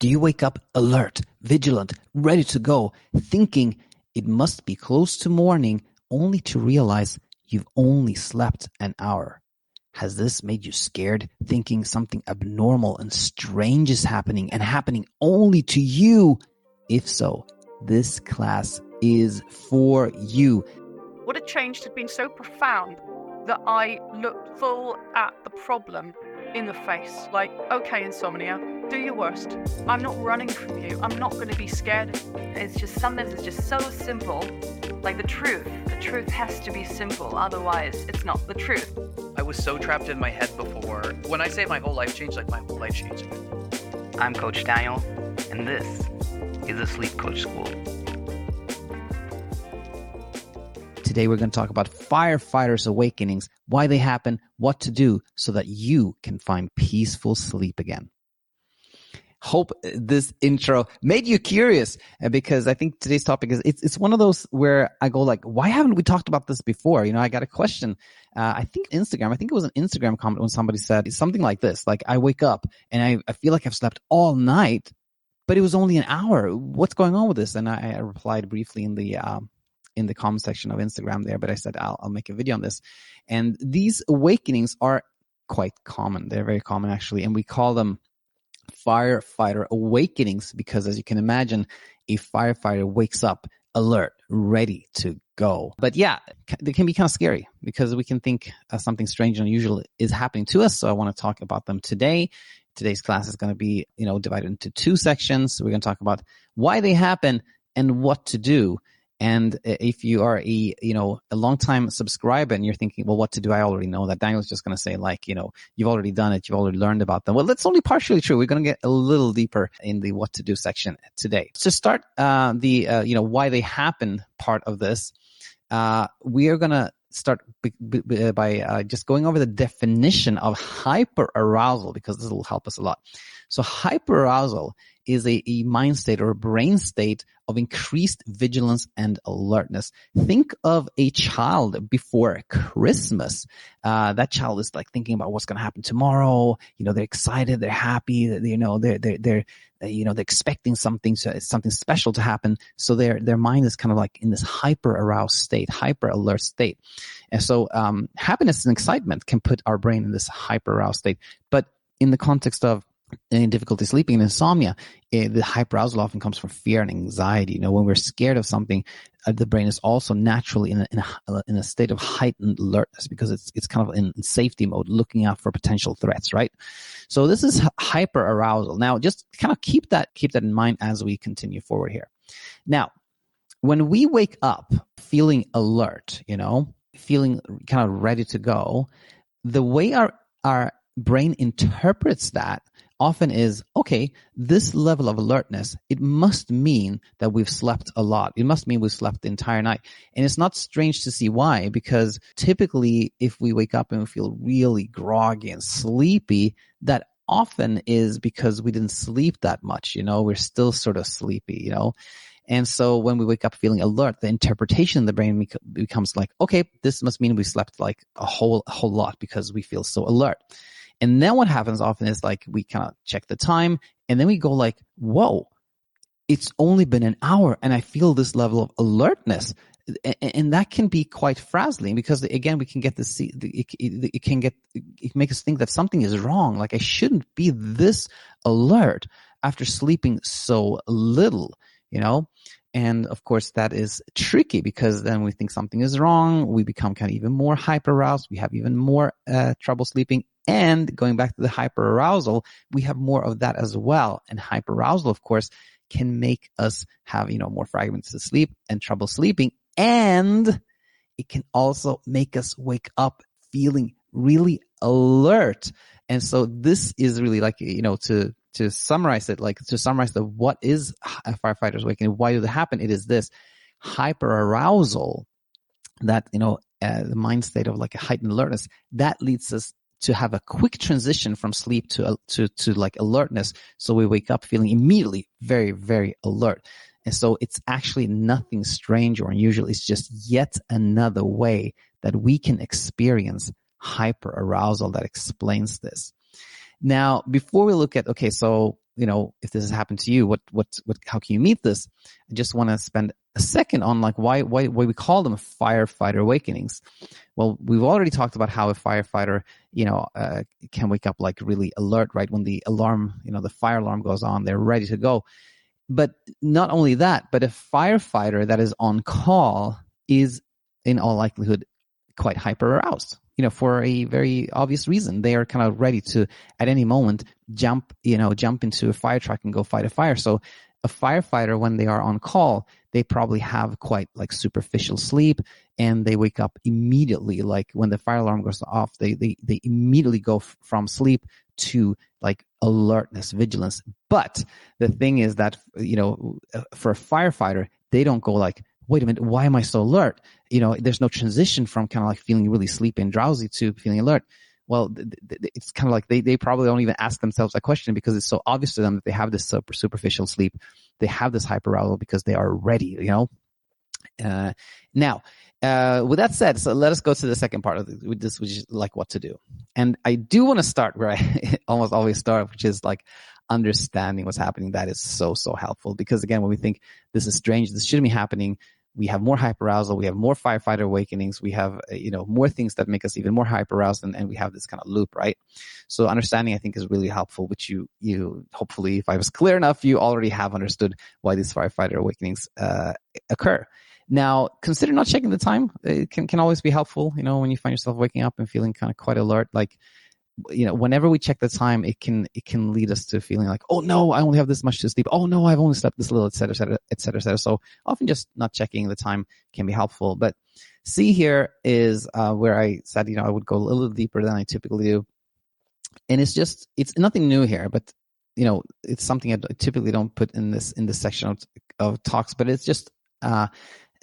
Do you wake up alert, vigilant, ready to go, thinking it must be close to morning only to realize you've only slept an hour? Has this made you scared, thinking something abnormal and strange is happening and happening only to you? If so, this class is for you. What had changed had been so profound that I looked full at the problem in the face. Like, okay, insomnia, do your worst. I'm not running from you. I'm not going to be scared. It's just sometimes it's just so simple. Like the truth. The truth has to be simple. Otherwise, it's not the truth. I was so trapped in my head before. When I say my whole life changed, like my whole life changed. I'm Coach Daniel, and this is the Sleep Coach School. Today, we're going to talk about firefighters' awakenings, why they happen, what to do so that you can find peaceful sleep again. Hope this intro made you curious uh, because I think today's topic is it's, it's one of those where I go like, why haven't we talked about this before? You know, I got a question. Uh, I think Instagram, I think it was an Instagram comment when somebody said something like this, like I wake up and I, I feel like I've slept all night, but it was only an hour. What's going on with this? And I, I replied briefly in the, um, in the comment section of Instagram there, but I said I'll, I'll make a video on this. And these awakenings are quite common. They're very common actually, and we call them firefighter awakenings because as you can imagine, a firefighter wakes up alert, ready to go. But yeah, they can be kind of scary because we can think uh, something strange and unusual is happening to us. So I want to talk about them today. Today's class is going to be, you know, divided into two sections. We're going to talk about why they happen and what to do. And if you are a, you know, a long time subscriber and you're thinking, well, what to do? I already know that Daniel's just going to say like, you know, you've already done it. You've already learned about them. Well, that's only partially true. We're going to get a little deeper in the what to do section today. To start, uh, the, uh, you know, why they happen part of this, uh, we are going to start by uh, just going over the definition of hyperarousal because this will help us a lot. So hyperarousal is a, a mind state or a brain state of increased vigilance and alertness. Think of a child before Christmas. Uh, that child is like thinking about what's going to happen tomorrow. You know, they're excited, they're happy, you know, they're, they're, they're, you know, they're expecting something, something special to happen. So their, their mind is kind of like in this hyper aroused state, hyper alert state. And so, um, happiness and excitement can put our brain in this hyper aroused state. But in the context of and difficulty sleeping and insomnia, it, eh, the hyperarousal often comes from fear and anxiety. You know, when we're scared of something, uh, the brain is also naturally in a, in a, in a state of heightened alertness because it's it's kind of in, in safety mode, looking out for potential threats, right? So this is hyperarousal. Now, just kind of keep that keep that in mind as we continue forward here. Now, when we wake up feeling alert, you know, feeling kind of ready to go, the way our our brain interprets that often is, okay, this level of alertness, it must mean that we've slept a lot. It must mean we've slept the entire night. And it's not strange to see why, because typically if we wake up and we feel really groggy and sleepy, that often is because we didn't sleep that much. You know, we're still sort of sleepy, you know. And so when we wake up feeling alert, the interpretation in the brain becomes like, okay, this must mean we slept like a whole, whole lot because we feel so alert. And then what happens often is like we kind of check the time and then we go like, whoa, it's only been an hour and I feel this level of alertness. And that can be quite frazzling because again, we can get this, it, can get, it makes us think that something is wrong. Like I shouldn't be this alert after sleeping so little, you know? And of course, that is tricky because then we think something is wrong. We become kind of even more hyper aroused. We have even more uh, trouble sleeping. And going back to the hyper arousal, we have more of that as well. And hyper arousal, of course, can make us have, you know, more fragments of sleep and trouble sleeping. And it can also make us wake up feeling really alert. And so this is really like, you know, to, to summarize it, like to summarize the what is a firefighter's awakening, why does it happen? It is this hyper arousal that, you know, uh, the mind state of like a heightened alertness that leads us to have a quick transition from sleep to, uh, to, to like alertness. So we wake up feeling immediately very, very alert. And so it's actually nothing strange or unusual. It's just yet another way that we can experience hyper arousal that explains this. Now, before we look at, okay, so you know, if this has happened to you, what, what, what, how can you meet this? I just want to spend a second on like why, why, why we call them firefighter awakenings. Well, we've already talked about how a firefighter, you know, uh, can wake up like really alert, right? When the alarm, you know, the fire alarm goes on, they're ready to go. But not only that, but a firefighter that is on call is in all likelihood quite hyper aroused you know, for a very obvious reason. They are kind of ready to, at any moment, jump, you know, jump into a fire truck and go fight a fire. So a firefighter, when they are on call, they probably have quite like superficial sleep and they wake up immediately. Like when the fire alarm goes off, they, they, they immediately go f- from sleep to like alertness, vigilance. But the thing is that, you know, uh, for a firefighter, they don't go like, wait a minute, why am I so alert? You know, there's no transition from kind of like feeling really sleepy and drowsy to feeling alert. Well, it's kind of like they, they probably don't even ask themselves that question because it's so obvious to them that they have this super superficial sleep. They have this hyperarousal because they are ready, you know? Uh, now, uh, with that said, so let us go to the second part of this, which is like what to do. And I do want to start where I almost always start, which is like understanding what's happening. That is so, so helpful because again, when we think this is strange, this shouldn't be happening, we have more hyperarousal, we have more firefighter awakenings, we have, uh, you know, more things that make us even more hyperaroused and, and we have this kind of loop, right? So understanding, I think, is really helpful, which you, you, hopefully, if I was clear enough, you already have understood why these firefighter awakenings, uh, occur. Now, consider not checking the time. It can, can always be helpful, you know, when you find yourself waking up and feeling kind of quite alert, like, you know, whenever we check the time, it can it can lead us to feeling like, oh no, I only have this much to sleep. Oh no, I've only slept this little, et cetera, et cetera, et cetera, et cetera. So often just not checking the time can be helpful. But see here is uh, where I said, you know, I would go a little deeper than I typically do, and it's just it's nothing new here, but you know, it's something I typically don't put in this in this section of, of talks, but it's just uh,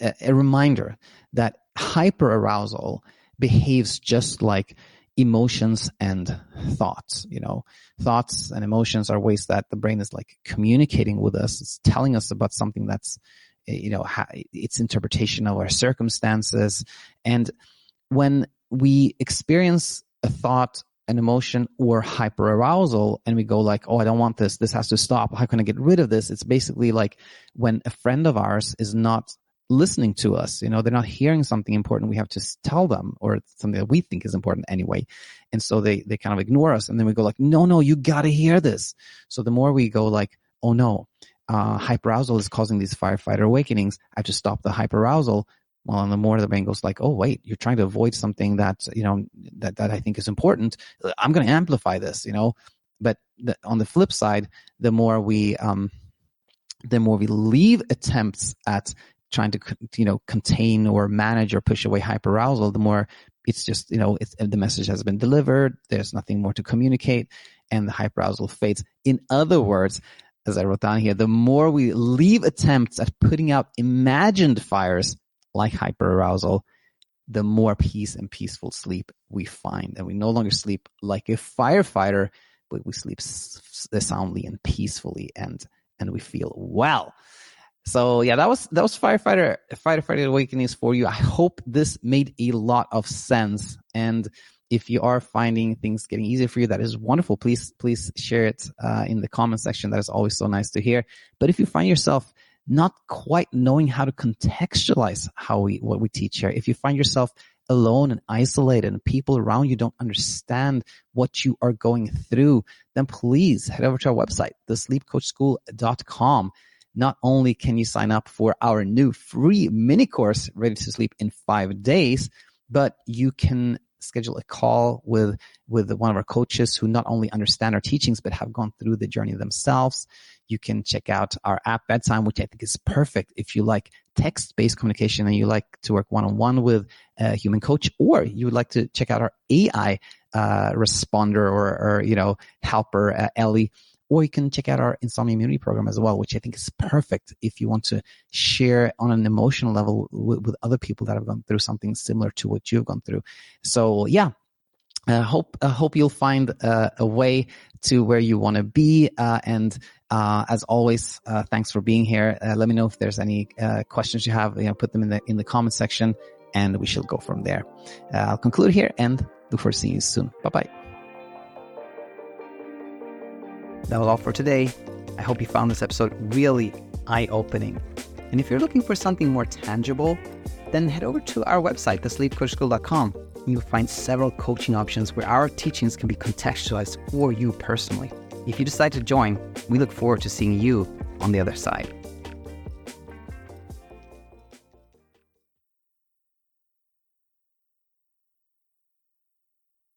a, a reminder that hyper arousal behaves just like emotions and thoughts. You know, thoughts and emotions are ways that the brain is like communicating with us. It's telling us about something that's, eh, you know, its interpretation of our circumstances. And when we experience a thought, an emotion or hyperarousal and we go like, Oh, I don't want this. This has to stop. How can I get rid of this? It's basically like when a friend of ours is not listening to us. You know, they're not hearing something important we have to tell them or something that we think is important anyway. And so they, they kind of ignore us. And then we go like, no, no, you got to hear this. So the more we go like, oh no, uh, hyperarousal is causing these firefighter awakenings. I have to stop the hyperarousal. Well, and the more the brain goes like, oh wait, you're trying to avoid something that, you know, that, that I think is important. I'm going to amplify this, you know, but the, on the flip side, the more we, um, the more we leave attempts at trying to you know contain or manage or push away hyperarousal, the more it's just you know uh, the message has been delivered. There's nothing more to communicate, and the hyperarousal fades. In other words, as I wrote down here, the more we leave attempts at putting out imagined fires like hyperarousal, the more peace and peaceful sleep we find, and we no longer sleep like a firefighter, but we sleep soundly and peacefully, and and we feel well. So yeah, that was that was firefighter firefighter awakenings for you. I hope this made a lot of sense. And if you are finding things getting easier for you, that is wonderful. Please please share it uh, in the comment section. That is always so nice to hear. But if you find yourself not quite knowing how to contextualize how we what we teach here, if you find yourself alone and isolated and people around you don't understand what you are going through, then please head over to our website, thesleepcoachschool.com not only can you sign up for our new free mini course, Ready to Sleep in five days, but you can schedule a call with with one of our coaches who not only understand our teachings but have gone through the journey themselves. You can check out our app BedTyme, which I think is perfect if you like text-based communication and you like to work one-on-one with a human coach, or you would like to check out our AI uh, responder or, or you know helper uh, Ellie or you can check out our insomnia immunity program as well, which I think is perfect if you want to share on an emotional level with, with other people that have gone through something similar to what you've gone through. So yeah, I hope I hope you'll find uh, a way to where you want to be. Uh, and uh, as always, uh, thanks for being here. Uh, let me know if there's any uh, questions you have. You know, put them in the in the comment section, and we shall go from there. I'll conclude here and look forward to seeing you soon. Bye bye. That was all for today. I hope you found this episode really eye opening. And if you're looking for something more tangible, then head over to our website, thesleepcoachschool.com. And you'll find several coaching options where our teachings can be contextualized for you personally. If you decide to join, we look forward to seeing you on the other side.